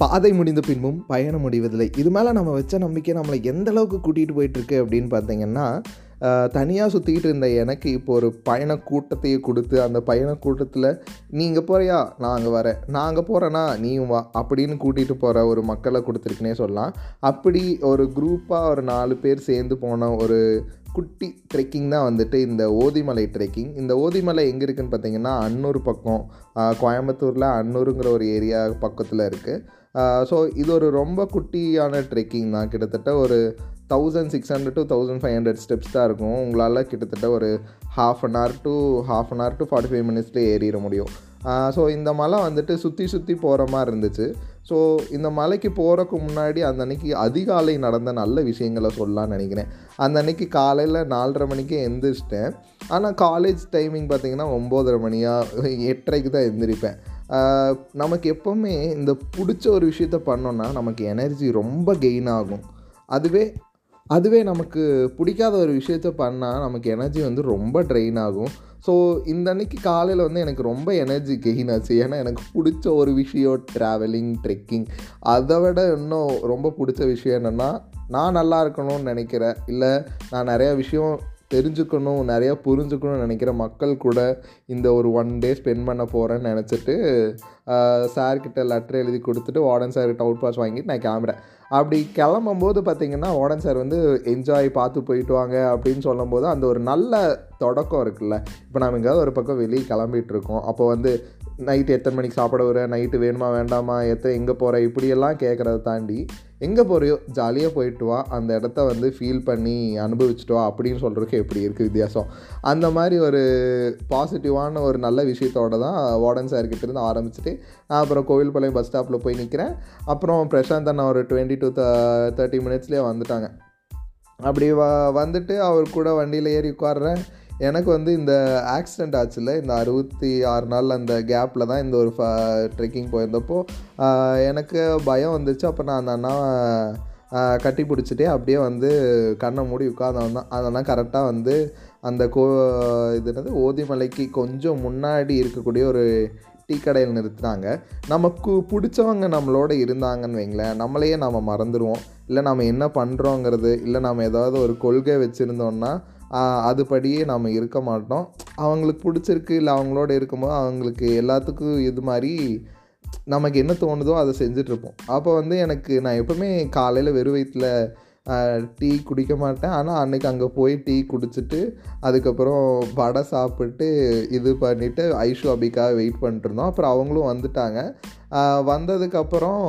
பாதை முடிந்த பின்பும் பயணம் முடிவதில்லை. இது மேலே நம்ம வச்ச நம்பிக்கை நம்மளை எந்த அளவுக்கு கூட்டிகிட்டு போயிட்டுருக்கு அப்படின்னு பார்த்தீங்கன்னா தனியாக சுற்றிக்கிட்டு இருந்த எனக்கு இப்போ ஒரு பயண கூட்டத்தையே கொடுத்து அந்த பயண கூட்டத்தில் நீங்கள் போகிறியா நான் அங்கே வரேன். நான் அங்கே போகிறேன்னா நீயும் வா. அப்படின்னு கூட்டிகிட்டு போகிற ஒரு மக்களை கொடுத்துருக்குனே சொல்லலாம். அப்படி ஒரு குரூப்பாக ஒரு நாலு பேர் சேர்ந்து போன ஒரு குட்டி ட்ரெக்கிங் தான் வந்துட்டு இந்த ஓதிமலை ட்ரெக்கிங் இந்த ஓதிமலை எங்கே இருக்குதுன்னு பார்த்தீங்கன்னா அன்னூர் பக்கம். கோயம்புத்தூரில் அன்னூருங்கிற ஒரு ஏரியா பக்கத்தில் இருக்குது ஸோ இது ஒரு ரொம்ப குட்டியான ட்ரெக்கிங் தான். கிட்டத்தட்ட ஒரு thousand six hundred to thousand five hundred steps தான் இருக்கும். உங்களால் கிட்டத்தட்ட ஒரு half an hour to half an hour to forty five மினிட்ஸ்லேயே ஏறிட முடியும். ஸோ இந்த மலை வந்துட்டு சுற்றி சுற்றி போகிற மாதிரி இருந்துச்சு. ஸோ இந்த மலைக்கு போகிறக்கு முன்னாடி அந்த அன்னைக்கு அதிகாலை நடந்த நல்ல விஷயங்களை சொல்லலாம்னு நினைக்கிறேன். அந்த அன்னைக்கு காலையில் நாலரை மணிக்கே எழுந்திரிச்சிட்டேன் ஆனால் காலேஜ் டைமிங் பார்த்திங்கன்னா ஒம்போதரை மணியாக எட்டரைக்கு தான் எழுந்திரிப்பேன் நமக்கு எப்போவுமே இந்த பிடிச்ச ஒரு விஷயத்த பண்ணோன்னா நமக்கு எனர்ஜி ரொம்ப கெயின் ஆகும். அதுவே அதுவே நமக்கு பிடிக்காத ஒரு விஷயத்த பண்ணால் நமக்கு எனர்ஜி வந்து ரொம்ப ட்ரெயின் ஆகும். ஸோ இந்த அன்னைக்கு காலையில் வந்து எனக்கு ரொம்ப எனர்ஜி கெயின் ஆச்சு. ஏன்னா எனக்கு பிடிச்ச ஒரு விஷயம் ட்ராவலிங் ட்ரெக்கிங் அதை விட இன்னும் ரொம்ப பிடிச்ச விஷயம் என்னென்னா நான் நல்லா இருக்கணும்னு நினைக்கிறேன். இல்லை நான் நிறையா விஷயம் தெரிஞ்சுக்கணும் நிறையா புரிஞ்சுக்கணும்னு நினைக்கிற மக்கள் கூட இந்த ஒரு ஒன் டே ஸ்பெண்ட் பண்ண போகிறேன்னு நினச்சிட்டு சார்கிட்ட லெட்டர் எழுதி கொடுத்துட்டு வார்டன் சார்கிட்ட அவுட் பாஸ் வாங்கிட்டு நான் கிளம்புறேன். அப்படி கிளம்பும்போது பார்த்திங்கன்னா வார்டன் சார் வந்து என்ஜாய் பார்த்து போயிட்டு வாங்க அப்படின்னு சொல்லும்போது அந்த ஒரு நல்ல தொடக்கம் இருக்குல்ல. இப்போ நம்ம எங்கேயாவது ஒரு பக்கம் வெளியே கிளம்பிட்டு இருக்கோம். அப்போ வந்து நைட்டு எத்தனை மணிக்கு சாப்பிட வர நைட்டு வேணுமா வேண்டாமா எத்தனை எங்கே போகிற இப்படியெல்லாம் கேட்குறத தாண்டி எங்கே போகிறியோ ஜாலியாக போயிட்டு வா அந்த இடத்த வந்து ஃபீல் பண்ணி அனுபவிச்சுட்டு வா அப்படின்னு சொல்கிறதுக்கு எப்படி இருக்குது வித்தியாசம்? அந்த மாதிரி ஒரு பாசிட்டிவான ஒரு நல்ல விஷயத்தோடு தான் வார்டன் சார்கிட்ட இருந்து ஆரம்பிச்சுட்டு நான் அப்புறம் கோவில்பாளையம் பஸ் ஸ்டாப்பில் போய் நிற்கிறேன் அப்புறம் பிரசாந்த் அண்ணா ஒரு டுவெண்ட்டி டு தேர்ட்டி மினிட்ஸ்லேயே வந்துட்டாங்க. அப்படி வ வந்துட்டு அவர் கூட வண்டியில் ஏறி உட்காடுறேன் எனக்கு வந்து இந்த ஆக்சிடெண்ட் ஆச்சுல இந்த அறுபத்தி ஆறு நாள் அந்த கேப்பில் தான் இந்த ஒரு ஃப ட்ரெக்கிங் போயிருந்தப்போ எனக்கு பயம் வந்துச்சு. அப்போ நான் அந்த அண்ணா கட்டி பிடிச்சிட்டே அப்படியே வந்து கண்ணை மூடி உட்காந்து தான் அதெல்லாம் கரெக்டாக வந்து அந்த கோ இது என்னது ஓதிமலைக்கு கொஞ்சம் முன்னாடி இருக்கக்கூடிய ஒரு டீ கடையில் நிறுத்தினாங்க. நமக்கு பிடிச்சவங்க நம்மளோட இருந்தாங்கன்னு வைங்களேன் நம்மளையே நாம் மறந்துடுவோம் இல்லை நம்ம என்ன பண்ணுறோங்கிறது இல்லை நம்ம ஏதாவது ஒரு கொள்கை வச்சுருந்தோன்னா அதுபடியே நம்ம இருக்க மாட்டோம். அவங்களுக்கு பிடிச்சிருக்கு இல்லை அவங்களோட இருக்கும்போது அவங்களுக்கு எல்லாத்துக்கும் இது மாதிரி நமக்கு என்ன தோணுதோ அதை செஞ்சிட்ருப்போம். அப்போ வந்து எனக்கு நான் எப்போவுமே காலையில் வெறும் வயிற்றில் டீ குடிக்க மாட்டேன். ஆனால் அன்றைக்கி அங்கே போய் டீ குடிச்சிட்டு அதுக்கப்புறம் வடை சாப்பிட்டு இது பண்ணிவிட்டு ஐஷு அபிக்காக வெயிட் பண்ணிட்டுருந்தோம். அப்புறம் அவங்களும் வந்துட்டாங்க. வந்ததுக்கப்புறம்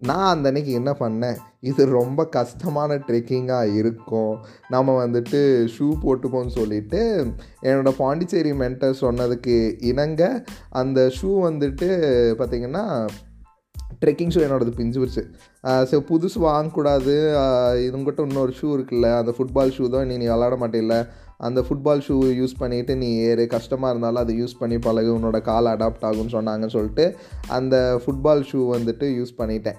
நான் அந்த அன்னைக்கு என்ன பண்ணேன்? இது ரொம்ப கஷ்டமான ட்ரெக்கிங்காக இருக்கும். நம்ம வந்துட்டு ஷூ போட்டுப்போம்னு சொல்லிட்டு என்னோடய பாண்டிச்சேரி மென்டர் சொன்னதுக்கு இணங்க அந்த ஷூ வந்துட்டு பார்த்திங்கன்னா ட்ரெக்கிங் ஷூ என்னோடது பிஞ்சு போச்சு. ஸோ புதுசு வாங்கக்கூடாது. இதுங்கிட்ட இன்னொரு ஷூ இருக்குல்ல அந்த ஃபுட்பால் ஷூ தான் நீ நீ விளாட மாட்டேல்ல. அந்த ஃபுட்பால் ஷூ யூஸ் பண்ணிவிட்டு நீ ஏறு. கஷ்டமாக இருந்தாலும் அதை யூஸ் பண்ணி பழகு. உன்னோட கால் அடாப்ட் ஆகும்னு சொன்னாங்கன்னு சொல்லிட்டு அந்த ஃபுட்பால் ஷூ வந்துட்டு யூஸ் பண்ணிட்டேன்.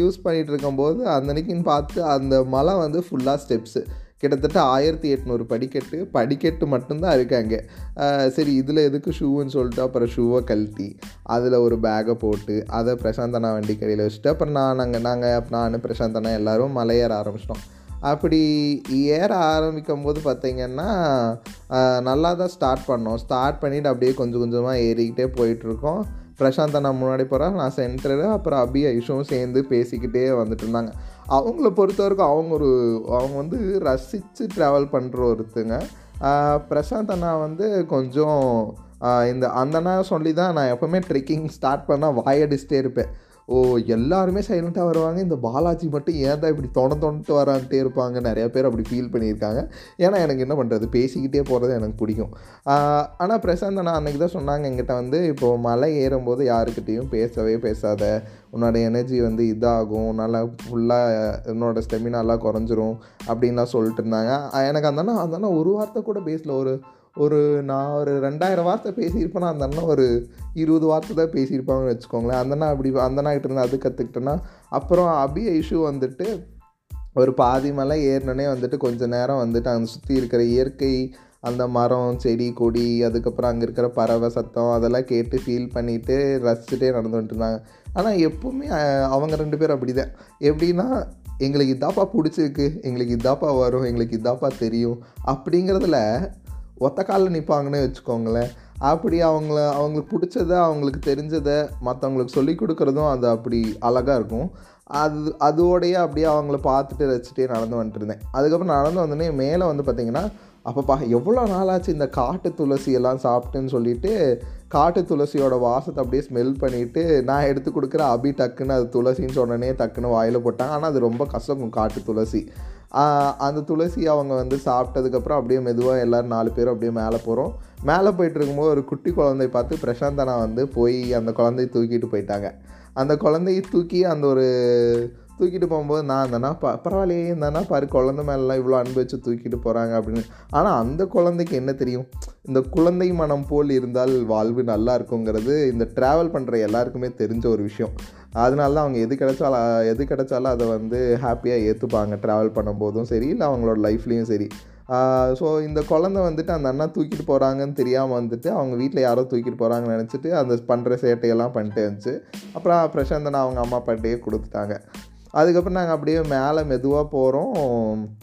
யூஸ் பண்ணிகிட்டு இருக்கும்போது அன்னைக்குன்னு பார்த்து அந்த மலை வந்து ஃபுல்லாக ஸ்டெப்ஸு கிட்டத்தட்ட ஆயிரத்தி எட்நூறு படிக்கட்டு. படிக்கட்டு மட்டும்தான் இருக்காங்க சரி இதில் எதுக்கு ஷூன்னு சொல்லிட்டு அப்புறம் ஷூவை கழட்டி அதில் ஒரு பேக்கை போட்டு அதை பிரசாந்தனா வண்டி கடையில் வச்சுட்டு அப்புறம் நான் நாங்கள் நாங்கள் நான் பிரசாந்தனா எல்லோரும் மலையேற ஆரம்பிச்சிட்டோம். அப்படி ஏற ஆரம்பிக்கும் போது பார்த்திங்கன்னா நல்லா தான் ஸ்டார்ட் பண்ணோம். ஸ்டார்ட் பண்ணிவிட்டு அப்படியே கொஞ்சம் கொஞ்சமாக ஏறிக்கிட்டே போயிட்டுருக்கோம். பிரசாந்த் அண்ணா முன்னாடி போகிறேன் நான் சென்டரு அப்புறம் அபி ஐஷும் சேர்ந்து பேசிக்கிட்டே வந்துட்டு இருந்தாங்க. அவங்கள பொறுத்த வரைக்கும் அவங்க ஒரு அவங்க வந்து ரசித்து ட்ராவல் பண்ணுற ஒருத்தங்க. பிரசாந்த் அண்ணா வந்து கொஞ்சம் இந்த அந்த அண்ணா சொல்லி தான் நான் எப்போவுமே ட்ரெக்கிங் ஸ்டார்ட் பண்ணால் வாயடிச்சிட்டே இருப்பேன். ஓ எல்லாருமே சைலண்ட்டாக வருவாங்க. இந்த பாலாஜி மட்டும் ஏன் தான் இப்படி தொண தொண்டுட்டு வரான்ட்டே இருப்பாங்க? நிறைய பேர் அப்படி ஃபீல் பண்ணியிருக்காங்க. ஏன்னா எனக்கு என்ன பண்ணுறது பேசிக்கிட்டே போகிறது எனக்கு பிடிக்கும். ஆனால் பிரசாந்த் நான் அன்றைக்கி தான் சொன்னாங்க எங்கிட்ட வந்து இப்போது மலை ஏறும்போது யாருக்கிட்டேயும் பேசவே பேசாத. உன்னோட எனர்ஜி வந்து இதாகும். நல்லா ஃபுல்லாக என்னோடய ஸ்டெமினாலாம் குறைஞ்சிரும். அப்படின்லாம் சொல்லிட்டு இருந்தாங்க. எனக்கு அந்த அண்ணா அந்த ஒரு வார்த்தை கூட பேசல. ஒரு ஒரு நான் ஒரு ரெண்டாயிரம் வார்த்தை பேசியிருப்பேன்னா அந்த அண்ணன் ஒரு இருபது வார்த்தை தான் பேசியிருப்பாங்கன்னு வச்சுக்கோங்களேன். அந்த அண்ணா அப்படி அந்த அண்ணா கிட்ட இருந்து அது கற்றுக்கிட்டேன்னா அப்புறம் அபிய இஷ்யூ வந்துட்டு ஒரு பாதி மலை ஏறினோடனே வந்துட்டு கொஞ்சம் நேரம் வந்துட்டு அங்கே சுற்றி இருக்கிற இயற்கை அந்த மரம் செடி கொடி அதுக்கப்புறம் அங்கே இருக்கிற பறவை சத்தம் அதெல்லாம் கேட்டு ஃபீல் பண்ணிவிட்டு ரசிச்சுட்டே நடந்து இருந்தாங்க. ஆனால் எப்போவுமே அவங்க ரெண்டு பேரும் அப்படி தான் எப்படின்னா எங்களுக்கு இதாப்பா பிடிச்சிருக்கு எங்களுக்கு இதாப்பா வரும் எங்களுக்கு இதாப்பா தெரியும் அப்படிங்கிறதுல ஒத்த காலில் நிற்பாங்கன்னு வச்சுக்கோங்களேன். அப்படி அவங்கள அவங்களுக்கு பிடிச்சத அவங்களுக்கு தெரிஞ்சதை மற்றவங்களுக்கு சொல்லி கொடுக்குறதும் அது அப்படி அழகாக இருக்கும். அது அதோடையே அப்படியே அவங்கள பார்த்துட்டு ரசிச்சுட்டே நடந்து வந்துட்டு இருந்தேன் அதுக்கப்புறம் நடந்து வந்தோடனே மேலே வந்து பார்த்திங்கன்னா அப்பப்பா எவ்வளோ நாளாச்சு இந்த காட்டு துளசி எல்லாம் சாப்பிட்டுன்னு சொல்லிட்டு காட்டு துளசியோட வாசத்தை அப்படியே ஸ்மெல் பண்ணிவிட்டு நான் எடுத்து கொடுக்குற அபி டக்குன்னு அது துளசின்னு சொன்னனே டக்குன்னு வாயில் போட்டாங்க. ஆனால் அது ரொம்ப கசக்கும் காட்டு துளசி. அந்த துளசி அவங்க வந்து சாப்பிட்டதுக்கப்புறம் அப்படியே மெதுவாக எல்லோரும் நாலு பேரும் அப்படியே மேலே போகிறோம் மேலே போயிட்டு இருக்கும்போது ஒரு குட்டி குழந்தை பார்த்து பிரசாந்தனா வந்து போய் அந்த குழந்தைய தூக்கிட்டு போயிட்டாங்க. அந்த குழந்தையை தூக்கி அந்த ஒரு தூக்கிட்டு போகும்போது நான் தானே ப பரவாயில்லையே இருந்தானா பாரு குழந்தை மேலாம் இவ்வளோ அன்பு வச்சு தூக்கிட்டு போகிறாங்க அப்படின்னு. ஆனால் அந்த குழந்தைக்கு என்ன தெரியும்? இந்த குழந்தை மனம் போல் இருந்தால் வாழ்வு நல்லா இருக்குங்கிறது இந்த ட்ராவல் பண்ணுற எல்லாருக்குமே தெரிஞ்ச ஒரு விஷயம். அதனால தான் அவங்க எது கிடைச்சாலும் எது கிடைச்சாலும் அதை வந்து ஹாப்பியாக ஏற்றுப்பாங்க ட்ராவல் பண்ணும்போதும் சரி இல்லை அவங்களோட லைஃப்லேயும் சரி. ஸோ இந்த குழந்தை வந்துட்டு அந்த அண்ணா தூக்கிட்டு போகிறாங்கன்னு தெரியாமல் வந்துட்டு அவங்க வீட்டில் யாரோ தூக்கிட்டு போகிறாங்கன்னு நினச்சிட்டு அந்த பண்ணுற சேட்டையெல்லாம் பண்ணிட்டு இருந்துச்சு. அப்புறம் பிரசாந்தனை அவங்க அம்மா அப்பாட்டையே கொடுத்துட்டாங்க. அதுக்கப்புறம் நாங்கள் அப்படியே மேலே மெதுவாக போகிறோம்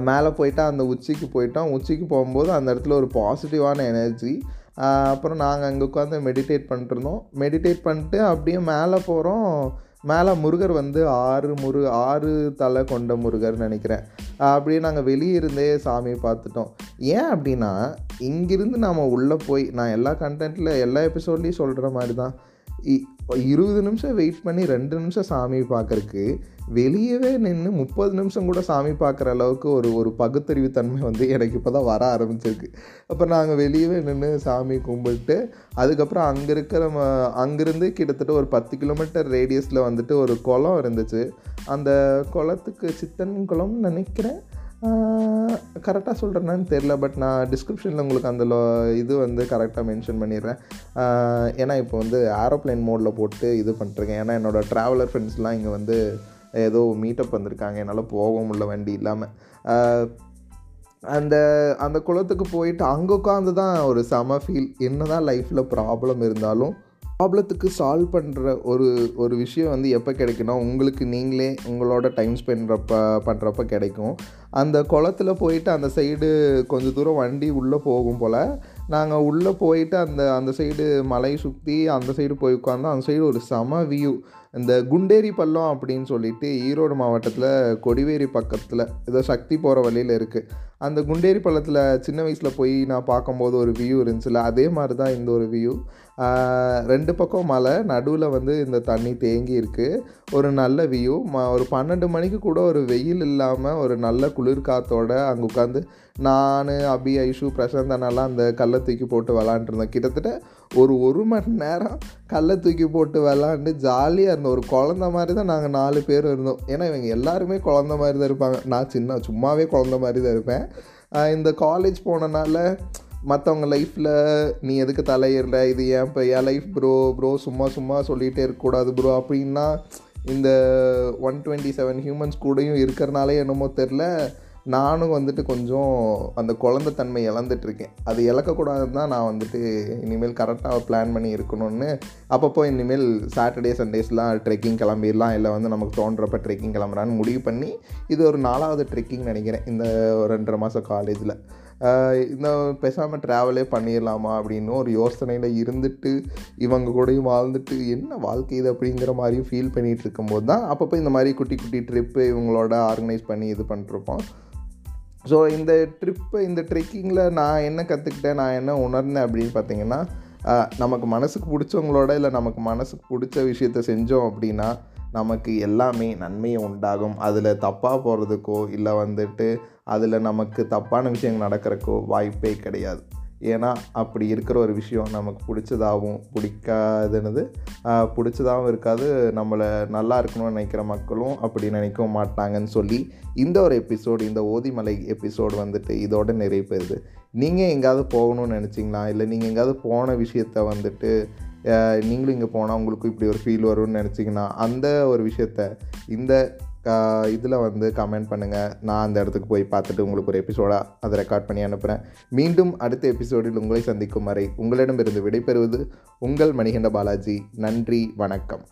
மேலே போயிட்டா அந்த உச்சிக்கு போயிட்டோம். உச்சிக்கு போகும்போது அந்த இடத்துல ஒரு பாசிட்டிவான எனர்ஜி. அப்புறம் நாங்கள் அங்கே உட்காந்து மெடிடேட் பண்ணிட்டுருந்தோம் மெடிடேட் பண்ணிட்டு அப்படியே மேலே போகிறோம் மேலே முருகர் வந்து ஆறு முரு ஆறு தலை கொண்ட முருகர்னு நினைக்கிறேன். அப்படியே நாங்கள் வெளியே இருந்தே சாமி பார்த்துட்டோம். ஏன் அப்படின்னா இங்கிருந்து நாம் உள்ளே போய் நான் எல்லா கண்டென்ட்டில் எல்லா எபிசோட்லேயும் சொல்கிற மாதிரி தான் இ- இருபது நிமிஷம் வெயிட் பண்ணி ரெண்டு நிமிஷம் சாமி பார்க்கறக்கு வெளியவே நின்று முப்பது நிமிஷம் கூட சாமி பார்க்குற அளவுக்கு ஒரு ஒரு பகுத்தறிவு தன்மை வந்து எனக்கு இப்போ தான் வர ஆரம்பிச்சிருக்கு. அப்போ நாங்கள் வெளியவே நின்று சாமி கும்பிட்டு அதுக்கப்புறம் அங்கே இருக்கிற ம- கிட்டத்தட்ட ஒரு பத்து கிலோமீட்டர் ரேடியஸில் வந்துட்டு ஒரு குளம் இருந்துச்சு. அந்த குளத்துக்கு சித்தன் குளம்னு நினைக்கிறேன். கரெக்டாக சொல்கிறேன்னு தெரில பட் நான் டிஸ்கிரிப்ஷனில் உங்களுக்கு அந்த இது வந்து கரெக்டாக மென்ஷன் பண்ணிடுறேன். ஏன்னா இப்போ வந்து ஏரோப்ளேன் மோடில் போட்டு இது பண்ணிட்டுருக்கேன். ஏன்னா என்னோடய ட்ராவலர் ஃப்ரெண்ட்ஸ்லாம் இங்கே வந்து ஏதோ மீட்டப் வந்திருக்காங்க. என்னால் போக முடியல வண்டி இல்லாமல் அந்த அந்த குளத்துக்கு போயிட்டு அங்கே உட்காந்து தான் ஒரு செம ஃபீல் என்ன தான் லைஃப்பில் ப்ராப்ளம் இருந்தாலும் ப்ராப்ளத்துக்கு சால்வ் பண்ணுற ஒரு ஒரு விஷயம் வந்து எப்போ கிடைக்குன்னா உங்களுக்கு நீங்களே உங்களோட டைம் ஸ்பெண்ட்றப்ப பண்ணுறப்ப கிடைக்கும். அந்த குளத்துல போயிட்டு அந்த சைடு கொஞ்சம் தூரம் வண்டி உள்ளே போகும் போல் நாங்கள் உள்ளே போயிட்டு அந்த அந்த சைடு மலை சுற்றி அந்த சைடு போய் உட்காந்தோம் அந்த சைடு ஒரு செம வியூ இந்த குண்டேரி பள்ளம் அப்படின்னு சொல்லிட்டு ஈரோடு மாவட்டத்தில் கொடிவேரி பக்கத்தில் ஏதோ சக்தி போகிற வழியில் இருக்குது அந்த குண்டேரி பள்ளத்தில் சின்ன வயசில் போய் நான் பார்க்கும்போது ஒரு வியூ இருந்துச்சுல அதே மாதிரி தான் இந்த ஒரு வியூ ரெண்டு பக்கம் மலை நடுவில் வந்து இந்த தண்ணி தேங்கி இருக்குது ஒரு நல்ல வியூ ம ஒரு பன்னெண்டு மணிக்கு கூட ஒரு வெயில் இல்லாமல் ஒரு நல்ல குளிர்காத்தோட அங்கே உட்காந்து நான் அபி ஐஷு பிரசாந்த் அண்ணாலாம் அந்த கல்லை தூக்கி போட்டு விளாண்டுருந்தோம் கிட்டத்தட்ட ஒரு ஒரு மணி நேரம் கல்லை தூக்கி போட்டு விளாண்டு ஜாலியாக இருந்தோம். ஒரு குழந்த மாதிரி தான் நாங்கள் நாலு பேர் இருந்தோம். ஏன்னா இவங்க எல்லாருமே குழந்த மாதிரி தான் இருப்பாங்க. நான் சின்ன சும்மாவே குழந்த மாதிரி தான் இருப்பேன். இந்த காலேஜ் போனனால மற்றவங்க லைஃப்பில் நீ எதுக்கு தலையிடல இது ஏன் இப்போ என் லைஃப் ப்ரோ ப்ரோ சும்மா சும்மா சொல்லிகிட்டே இருக்கக்கூடாது ப்ரோ அப்படின்னா இந்த ஒன் டுவெண்ட்டி செவன் ஹியூமன்ஸ் கூடயும் இருக்கிறனாலே என்னமோ தெரில நானும் வந்துட்டு கொஞ்சம் அந்த குழந்தைத்தன்மை இழந்துட்டுருக்கேன். அது இழக்கக்கூடாதுன்னு தான் நான் வந்துட்டு இனிமேல் கரெக்டாக பிளான் பண்ணி இருக்கணும்னு அப்பப்போ இனிமேல் சாட்டர்டே சண்டேஸ்லாம் ட்ரெக்கிங் கிளம்பிடலாம். இல்லை வந்து நமக்கு தோன்றப்ப ட்ரெக்கிங் கிளம்புறான்னு முடிவு பண்ணி இது ஒரு நாலாவது ட்ரெக்கிங் நினைக்கிறேன் இந்த ரெண்டரை மாதம் காலேஜில் இந்த பேசாமல் ட்ராவலே பண்ணிடலாமா அப்படின்னு ஒரு யோசனையில் இருந்துட்டு இவங்க கூடயும் வாழ்ந்துட்டு என்ன வாழ்க்கை இது அப்படிங்கிற மாதிரியும் ஃபீல் பண்ணிகிட்டு இருக்கும்போது தான் அப்பப்போ இந்த மாதிரி குட்டி குட்டி ட்ரிப்பு இவங்களோட ஆர்கனைஸ் பண்ணி இது பண்ணிருப்போம் ஸோ இந்த ட்ரிப்பு இந்த ட்ரெக்கிங்கில் நான் என்ன கற்றுக்கிட்டேன் நான் என்ன உணர்ந்தேன் அப்படின்னு பார்த்தீங்கன்னா நமக்கு மனசுக்கு பிடிச்சவங்களோட இல்லை நமக்கு மனசுக்கு பிடிச்ச விஷயத்த செஞ்சோம் அப்படின்னா நமக்கு எல்லாமே நன்மையை உண்டாகும். அதில் தப்பாக போகிறதுக்கோ இல்லை வந்துட்டு அதில் நமக்கு தப்பான விஷயங்கள் நடக்கிறக்கோ வாய்ப்பே கிடையாது. ஏன்னா அப்படி இருக்கிற ஒரு விஷயம் நமக்கு பிடிச்சதாகவும் பிடிக்காதுனது பிடிச்சதாகவும் இருக்காது. நம்மளை நல்லா இருக்கணும்னு நினைக்கிற மக்களும் அப்படி நினைக்கவும் மாட்டாங்கன்னு சொல்லி இந்த ஒரு எபிசோடு இந்த ஓதிமலை எபிசோடு வந்துட்டு இதோட நிறைய பெறுது. நீங்கள் எங்கேயாவது போகணும்னு நினச்சிங்களா? இல்லை நீங்கள் எங்கேயாவது போன விஷயத்த வந்துட்டு நீங்களும் இங்கே போனால் உங்களுக்கு இப்படி ஒரு ஃபீல் வரும்னு நினச்சிங்கன்னா அந்த ஒரு விஷயத்த இந்த இதில் வந்து கமெண்ட் பண்ணுங்கள் நான் அந்த இடத்துக்கு போய் பார்த்துட்டு உங்களுக்கு ஒரு எபிசோடாக அதை ரெக்கார்ட் பண்ணி அனுப்புகிறேன் மீண்டும் அடுத்த எபிசோடில் உங்களை சந்திக்கும் வரை உங்களிடமிருந்து விடைபெறுவது உங்கள் மணிகண்ட பாலாஜி. நன்றி வணக்கம்.